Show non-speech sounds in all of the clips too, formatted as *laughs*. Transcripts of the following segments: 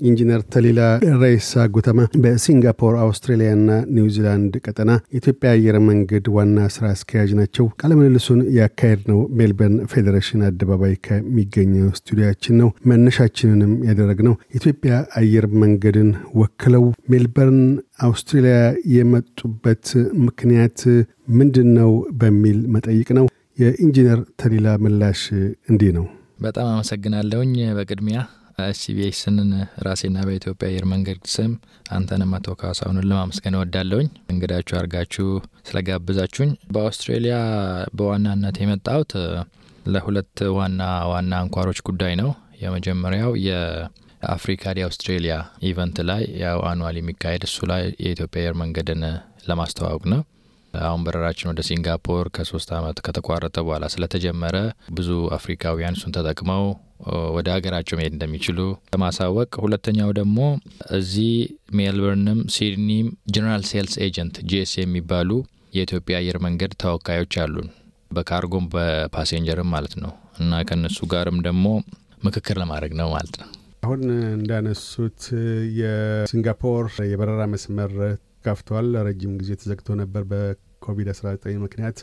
ኢንጂነር ተሊላ ደሬሳ ጉተማ በሲንጋፖር አውስትራሊያና ኒውዚላንድ ቀጠና የኢትዮጵያ አየር መንገድ ዋና ስራ አስኪያጅ ናቸው። ቃለምልልሱን ያካሄድነው ሜልበርን ፌዴሬሽን አደባባይ ከሚገኘው ስቱዲያችን ነው። መነሻችንንም ያደረግነው የኢትዮጵያ አየር መንገድን ወክለው ሜልበርን አውስትራሊያ የመጡበት ምክንያት ምንድን ነው በሚል መጠይቅ ነው። የኢንጂነር ተሊላ ምላሽ እንዲህ ነው። በጣም አመሰግናለሁኝ በቅድሚያ ኤስቢኤስንን ራሴና በኢትዮጵያ አየር መንገድ ስም አንተንም አቶ ካሳሁንን ለማመስገን እወዳለሁኝ እንግዳችሁ አድርጋችሁ ስለጋብዛችሁኝ። በአውስትሬሊያ በዋናነት የመጣሁት ለሁለት ዋና ዋና አንኳሮች ጉዳይ ነው። የመጀመሪያው የ Africa Day Australia event ላይ ያው annual የሚካሄድ እሱ ላይ የኢትዮጵያ አየር መንገድን ለማስተዋወቅ ነው። አሁን በረራችን ወደ ሲንጋፖር ከሶስት ዓመት ከተቋረጠ በኋላ ስለተጀመረ ብዙ አፍሪካውያን እሱን ተጠቅመው ወደ ሀገራቸው መሄድ እንደሚችሉ ለማሳወቅ፣ ሁለተኛው ደግሞ እዚህ ሜልበርንም ሲድኒም general sales agent GSA የሚባሉ የኢትዮጵያ አየር መንገድ ተወካዮች አሉን፣ በካርጎም በፓሴንጀርም ማለት ነው እና ከእነሱ ጋርም ደግሞ ምክክር ለማድረግ ነው ማለት ነው። አሁን እንዳነሱት የሲንጋፖር የበረራ መስመር ከፍቷል። ረጅም ጊዜ ተዘግቶ ነበር በኮቪድ-19 ምክንያት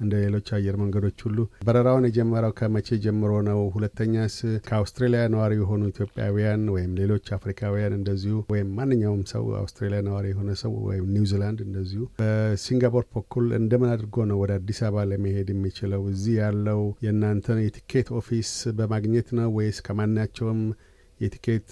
እንደ ሌሎች አየር መንገዶች ሁሉ። በረራውን የጀመረው ከመቼ ጀምሮ ነው? ሁለተኛስ ከአውስትራሊያ ነዋሪ የሆኑ ኢትዮጵያውያን ወይም ሌሎች አፍሪካውያን እንደዚሁ ወይም ማንኛውም ሰው አውስትራሊያ ነዋሪ የሆነ ሰው ወይም ኒውዚላንድ እንደዚሁ በሲንጋፖር በኩል እንደምን አድርጎ ነው ወደ አዲስ አበባ ለመሄድ የሚችለው? እዚህ ያለው የእናንተን የቲኬት office በማግኘት ነው ወይስ ከማናቸውም የቲኬት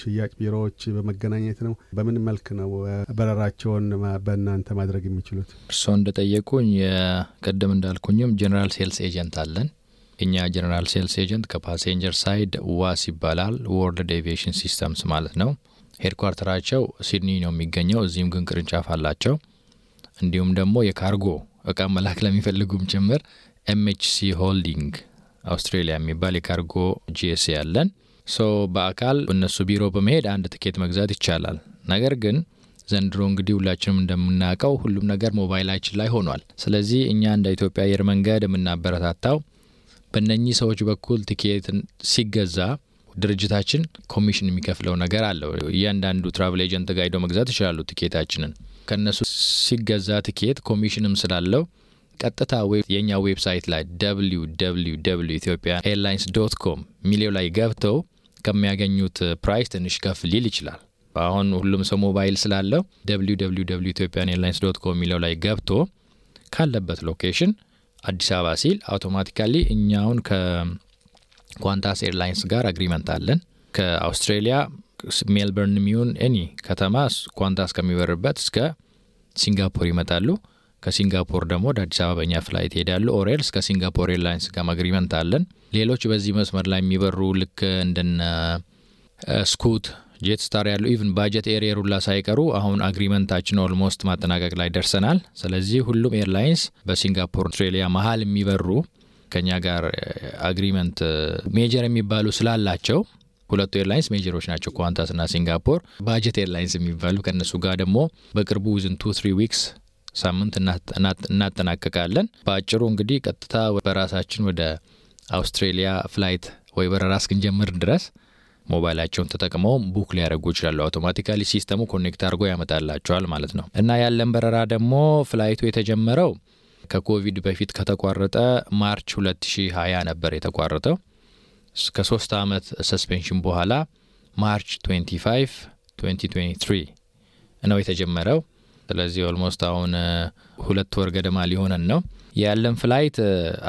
ሽያጭ ቢሮዎች በመገናኘት ነው? በምን መልክ ነው በረራቸውን በእናንተ ማድረግ የሚችሉት? እርስዎ እንደጠየቁኝ ቅድም እንዳልኩኝም general sales agent አለን። እኛ general sales agent ከ passenger side WAS ይባላል፣ World Aviation Systems ማለት ነው። headquarter ኣቸው ሲድኒ ነው የሚገኘው። እዚህም ግን ቅርንጫፍ አላቸው። እንዲሁም ደግሞ የካርጎ እቃ መላክ ለሚፈልጉም ጭምር MHC Holding Australia የሚባል የ cargo GSA ያለን so በአካል እነሱ ቢሮ በመሄድ አንድ ትኬት መግዛት ይቻላል። ነገር ግን ዘንድሮ እንግዲህ ሁላችንም እንደምናውቀው ሁሉም ነገር ሞባይላችን ላይ ሆኗል። ስለዚህ እኛ እንደ ኢትዮጵያ አየር መንገድ የምናበረታታው በእነኚህ ሰዎች በኩል ትኬት ሲገዛ ድርጅታችን ኮሚሽን የሚከፍለው ነገር አለው። እያንዳንዱ travel agent ጋር ሄደው መግዛት ይችላሉ ትኬታችንን። ከእነሱ ሲገዛ ትኬት ኮሚሽንም ስላለው ቀጥታ የእኛ website ላይ Ethiopian Airlines dot com ሚሊዮ ላይ ገብተው ከሚያገኙት price ትንሽ ከፍ ሊል ይችላል። አሁን ሁሉም ሰው ሞባይል ስላለው www Ethiopian Airlines dot com የሚለው ላይ ገብቶ ካለበት location አዲስ አበባ ሲል automatically እኛውን ከኳንታስ Airlines ጋር agreement አለን። ከአውስትሬሊያ ሜልበርን የሚሆን any ከተማ ኳንታስ ከሚበርበት እስከ ሲንጋፖር ይመጣሉ። ከሲንጋፖር ደግሞ ወደ አዲስ አበባ በኛ flight ይሄዳሉ። or else ከ Singapore Airlines ጋር agreement አለን። ሌሎች በዚህ መስመር ላይ የሚበሩ ልክ እንደነ ስኩት፣ ጄት ስታር ያሉ even budget carrier ሁላ ሳይቀሩ አሁን agreement ኣችን almost ማጠናቀቅ ላይ ደርሰናል። ስለዚህ ሁሉም airlines በሲንጋፖር አውስትሬሊያ መሀል የሚበሩ ከኛ ጋር agreement major የሚባሉ ስላላቸው ሁለቱ airlines major ኦች ናቸው፣ ኳንታስ እና ሲንጋፖር። budget airlines የሚባሉ ከእነሱ ጋር ደግሞ በቅርቡ within two three weeks ሳምንት እናጠናቀቃለን። በአጭሩ እንግዲህ ቀጥታ በራሳችን ወደ Australia flight ወይ በረራ እስክንጀምር ድረስ ሞባይላቸውን ተጠቅመው book ሊያደርጉ ይችላሉ። automatically system ኡ connect አድርጎ ያመጣላቸዋል ማለት ነው። እና ያለን በረራ ደግሞ flight ኡ የተጀመረው ከኮቪድ በፊት ከተቋረጠ March 2020 ነበር የተቋረጠው። ከሶስት ዓመት suspension በኋላ March 25 2023 ነው የተጀመረው። ስለዚህ almost አሁን ሁለት ወር ገደማ ሊሆነን ነው። ያለን flight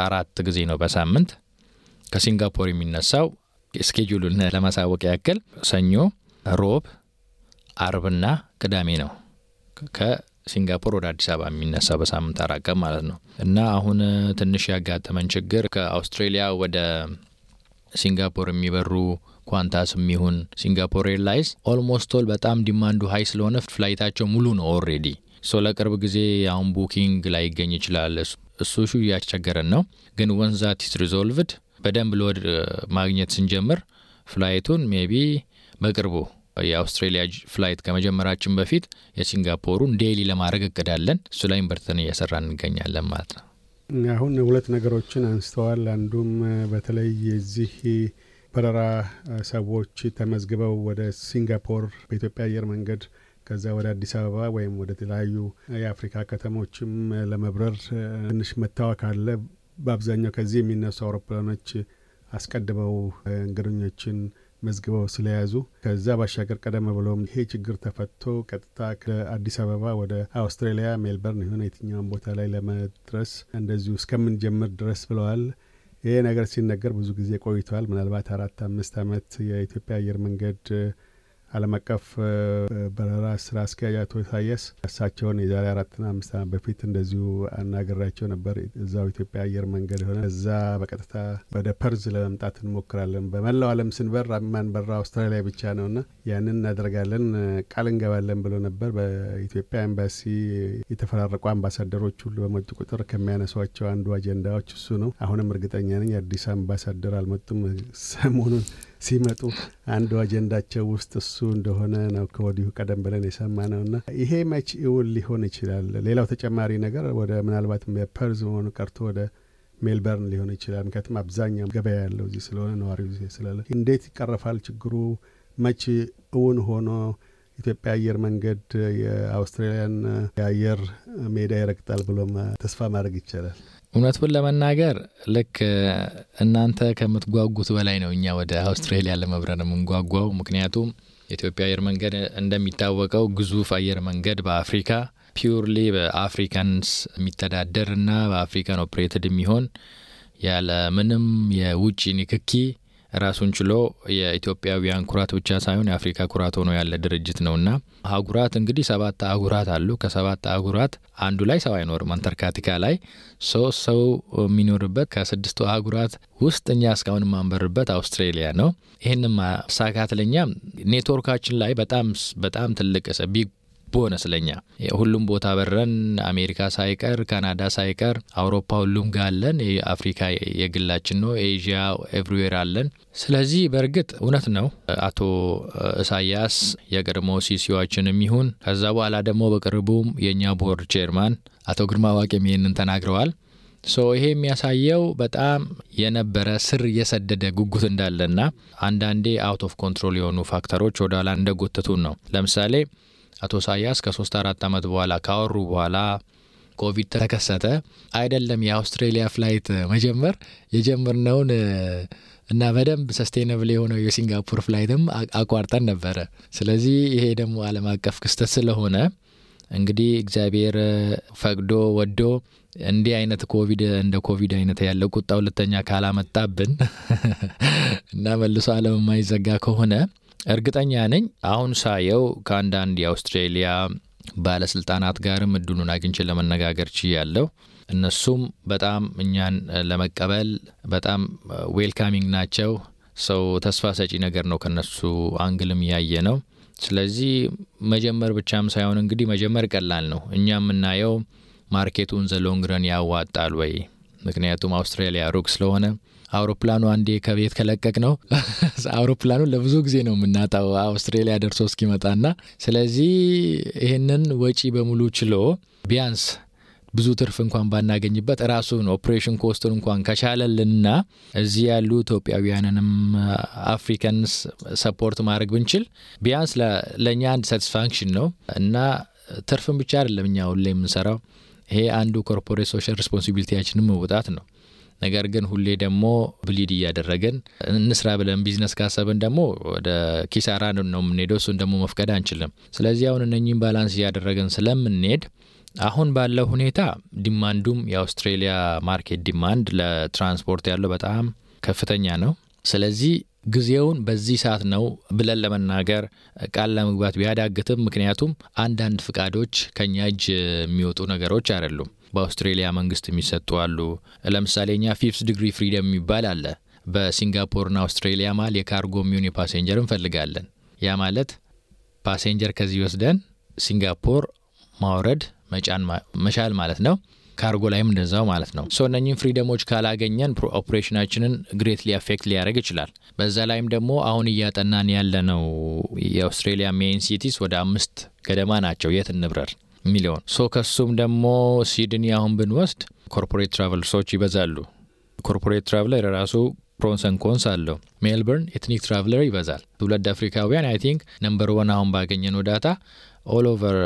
አራት ጊዜ ነው በሳምንት ከሲንጋፖር የሚነሳው። schedule ኡን ለማሳወቅ ያክል ሰኞ፣ ሮብ፣ አርብና ቅዳሜ ነው ከሲንጋፖር ወደ አዲስ አበባ የሚነሳው በሳምንት አራት ማለት ነው። እና አሁን ትንሽ ያጋጠመን ችግር ከአውስትሬሊያ ወደ ሲንጋፖር የሚበሩ ኳንታስ የሚሆን Singapore Airlines almost all በጣም demand ኡ high ስለሆነ flight ኣቸው ሙሉ ነው already። so ለቅርብ ጊዜ አሁን booking ላይገኝ ይችላል። issue ኡ እያስቸገረን ነው። ግን once that is resolved በደንብ load ማግኘት ስንጀምር flight ኡን maybe በቅርቡ የ Australia flight ከመጀመራችን በፊት የሲንጋፖሩን daily ለማድረግ እቅድ አለን። እሱ ላይ በርትተን እየሰራን እንገኛለን ማለት ነው። አሁን ሁለት ነገሮችን አንስተዋል። አንዱም በተለይ የዚህ በረራ ሰዎች ተመዝግበው ወደ ሲንጋፖር በኢትዮጵያ አየር መንገድ ከዛ ወደ አዲስ አበባ ወይም ወደ ተለያዩ የአፍሪካ ከተሞችም ለመብረር ትንሽ መታወክ አለ። በአብዛኛው ከዚህ የሚነሱ አውሮፕላኖች አስቀድመው እንግደኞችን መዝግበው ስለያዙ ከዛ ባሻገር ቀደም ብለውም ይሄ ችግር ተፈቶ ቀጥታ ከአዲስ አበባ ወደ አውስትራሊያ ሜልበርን የሆነ የትኛውን ቦታ ላይ ለመድረስ እንደዚሁ እስከምንጀምር ድረስ ብለዋል። ይሄ ነገር ሲነገር ብዙ ጊዜ ቆይተዋል። ምናልባት አራት አምስት ዓመት የኢትዮጵያ አየር መንገድ ዓለም አቀፍ በረራ ስራ አስኪያጅ አቶ ኢሳያስ እሳቸውን የዛሬ አራትና አምስት ዓመት በፊት እንደዚሁ አናገራቸው ነበር። እዛው ኢትዮጵያ አየር መንገድ የሆነ እዛ በቀጥታ ወደ ፐርዝ ለመምጣት እንሞክራለን። በመላው ዓለም ስንበር የማንበረው አውስትራሊያ ብቻ ነውና ያንን እናደርጋለን ቃል እንገባለን ብሎ ነበር። በኢትዮጵያ ኤምባሲ የተፈራረቁ አምባሳደሮች ሁሉ በመጡ ቁጥር ከሚያነሷቸው አንዱ አጀንዳዎች እሱ ነው። አሁንም እርግጠኛ ነኝ አዲስ አምባሳደር አልመጡም። ሰሞኑን ሲመጡ አንዱ አጀንዳቸው ውስጥ እሱ እንደሆነ ነው ከወዲሁ ቀደም ብለን የሰማነው። እና ይሄ መች እውን ሊሆን ይችላል? ሌላው ተጨማሪ ነገር ወደ ምናልባት ፐርዝ መሆኑ ቀርቶ ወደ ሜልበርን ሊሆን ይችላል። ምክንያቱም አብዛኛው ገበያ ያለው እዚህ ስለሆነ ነዋሪው እዚህ ስላለ እንዴት ይቀረፋል ችግሩ? መች እውን ሆኖ ኢትዮጵያ አየር መንገድ የአውስትራሊያን የአየር ሜዳ ይረግጣል ብሎ ተስፋ ማድረግ ይቻላል? እውነቱን ለመናገር ልክ እናንተ ከምትጓጉት በላይ ነው እኛ ወደ አውስትራሊያ ለመብረር የምንጓጓው። ምክንያቱም የኢትዮጵያ አየር መንገድ እንደሚታወቀው ግዙፍ አየር መንገድ በአፍሪካ purely በ Africans የሚተዳደር እና በ African operated የሚሆን ያለ ምንም የውጭ ንክኪ ራሱን ችሎ የኢትዮጵያውያን ኩራት ብቻ ሳይሆን የአፍሪካ ኩራት ሆኖ ያለ ድርጅት ነውና አህጉራት እንግዲህ ሰባት አህጉራት አሉ። ከሰባት አህጉራት አንዱ ላይ ሰው አይኖርም። አንታርክቲካ ላይ so ሰው የሚኖርበት ከስድስቱ አህጉራት ውስጥ እኛ እስካሁን የማንበርበት አውስትሬሊያ ነው። ይህንም ማሳካት ለኛ ኔትወርካችን ላይ በጣም በጣም ትልቅ big bonus ለኛ ሁሉም ቦታ በረን አሜሪካ ሳይቀር ካናዳ ሳይቀር አውሮፓ ሁሉም ጋር አፍሪካ የግላችን ነው። ኤዥያ everywhere አለን። ስለዚህ በእርግጥ እውነት ነው አቶ ኢሳያስ የቀድሞ CEO ዋችንም ይሁን ከዛ በኋላ ደግሞ በቅርቡም የእኛ ቦርድ chairman አቶ ግርማ ዋቄም ይህንን ተናግረዋል። so ይሄ የሚያሳየው በጣም የነበረ ስር የሰደደ ጉጉት እንዳለና አንዳንዴ out of control የሆኑ factor ኦች ወደ ኋላ እንደጎተቱን ነው። ለምሳሌ አቶ ኢሳያስ ከሶስት አራት ዓመት በኋላ ካወሩ በኋላ ኮቪድ ተከሰተ። አይደለም የአውስትሬሊያ flight መጀመር የጀመርነውን እና በደንብ sustainable የሆነው የሲንጋፖር flight ም አቋርጠን ነበረ። ስለዚህ ይሄ ደግሞ ዓለም አቀፍ ክስተት ስለሆነ እንግዲህ እግዚአብሔር ፈቅዶ ወዶ እንዲህ አይነት ኮቪድ እንደ ኮቪድ አይነት ያለ ቁጣ ሁለተኛ ካላመጣብን *laughs* እና መልሶ ዓለም የማይዘጋ ከሆነ እርግጠኛ ነኝ አሁን ሳየው ከአንዳንድ የአውስትሬሊያ ባለስልጣናት ጋርም እድሉን አግኝቼ ለመነጋገር ችያለሁ። እነሱም በጣም እኛን ለመቀበል በጣም welcoming ናቸው። so ተስፋ ሰጪ ነገር ነው ከነሱ angle ም ያየነው። ስለዚህ መጀመር ብቻም ሳይሆን እንግዲህ መጀመር ቀላል ነው። እኛ የምናየው market ኡን the long run ያዋጣል ወይ? ምክንያቱም አውስትራሊያ ሩቅ ስለሆነ አውሮፕላኑ አንዴ ከቤት ከለቀቅ ነው *laughs* አውሮፕላኑን ለብዙ ጊዜ ነው የምናጣው አውስትሬሊያ ደርሶ እስኪመጣና ስለዚህ ይህንን ወጪ በሙሉ ችሎ ቢያንስ ብዙ ትርፍ እንኳን ባናገኝበት ራሱን operation cost ኡን እንኳን ከቻለልንና እዚህ ያሉ ኢትዮጵያውያንንም Africans support ማድረግ ብንችል ቢያንስ ለእኛ አንድ satisfaction ነው እና ትርፍን ብቻ አይደለም እኛ ሁሌ የምንሰራው ይሄ አንዱ corporate social responsibility ያችንን መውጣት ነው። ነገር ግን ሁሌ ደግሞ bleed እያደረግን እንስራ ብለን ቢዝነስ ካሰብን ደግሞ ወደ ኪሳራ ነው የምንሄደው። እሱን ደግሞ መፍቀድ አንችልም። ስለዚህ አሁን እነኚህን balance እያደረግን ስለምንሄድ አሁን ባለው ሁኔታ demand ኡም የአውስትሬሊያ market demand ለትራንስፖርት ያለው በጣም ከፍተኛ ነው። ስለዚህ ጊዜውን በዚህ ሰዓት ነው ብለን ለመናገር ቃል ለመግባት ቢያዳግትም፣ ምክንያቱም አንዳንድ ፍቃዶች ከኛ እጅ የሚወጡ ነገሮች አይደሉም። በአውስትሬሊያ መንግስት የሚሰጡ አሉ። ለምሳሌ እኛ fifth degree freedom የሚባል አለ። በሲንጋፖርና አውስትሬሊያ መሀል የካርጎ የሚሆን የ passenger እንፈልጋለን። ያ ማለት passenger ከዚህ ወስደን ሲንጋፖር ማውረድ መጫን መቻል ማለት ነው። ካርጎ ላይም እንደዛው ማለት ነው። so እነኝህን freedom ኦች ካላገኘን operation ኣችንን greatly affect ሊያደርግ ይችላል። በዛ ላይም ደግሞ አሁን እያጠናን ያለነው የአውስትሬሊያ main cities ወደ አምስት ገደማ ናቸው የት እንብረር ብለን so ከሱም ደግሞ ሲድኒ አሁን ብንወስድ corporate travelers ኦች ይበዛሉ። corporate traveler የራሱ pros and cons አለው። ሜልበርን ethnic traveler ይበዛል። ትውልድ አፍሪካውያን I think number one አሁን ባገኘነው data all over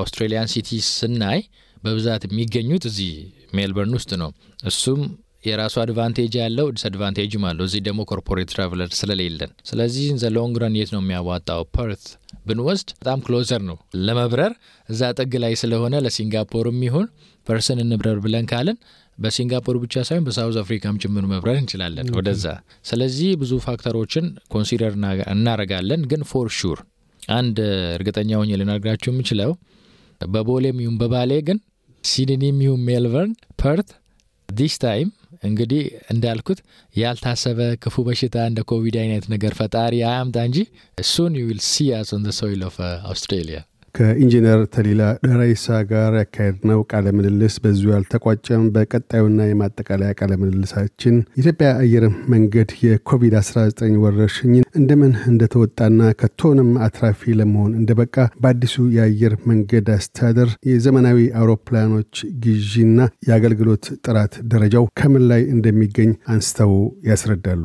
Australian city ስናይ በብዛት የሚገኙት እዚህ ሜልበርን ውስጥ ነው። እሱም የራሱ advantage ያለው disadvantage ም አለው። እዚህ ደግሞ corporate traveler ስለሌለን፣ ስለዚህ the long run የት ነው የሚያዋጣው? ፐርት ብንወስድ በጣም closer ነው ለመብረር እዛ ጥግ ላይ ስለሆነ ለሲንጋፖርም ይሁን ፐርስን እንብረር ብለን ካልን በሲንጋፖር ብቻ ሳይሆን በሳውዝ አፍሪካም ጭምር መብረር እንችላለን ወደዛ። ስለዚህ ብዙ factor ኦችን consider እናረጋለን። ግን for sure አንድ እርግጠኛ ሆኜ ልነግራችሁ የምችለው በቦሌም ይሁን በባሌ ግን ሲድኒም ይሁን ሜልበርን፣ ፐርት this time እንግዲህ እንዳልኩት ያልታሰበ ክፉ በሽታ እንደ ኮቪድ አይነት ነገር ፈጣሪ አያምጣ እንጂ እሱን you will see us on soil of Australia። ከኢንጂነር ተሊላ ደራይሳ ጋር ያካሄድነው ቃለ ምልልስ በዚሁ አልተቋጨም። በቀጣዩና የማጠቃለያ ቃለ ምልልሳችን የኢትዮጵያ አየር መንገድ የኮቪድ-19 ወረርሽኝን እንደምን እንደተወጣና ከቶንም አትራፊ ለመሆን እንደበቃ በአዲሱ የአየር መንገድ አስተዳደር የዘመናዊ አውሮፕላኖች ግዢና የአገልግሎት ጥራት ደረጃው ከምን ላይ እንደሚገኝ አንስተው ያስረዳሉ።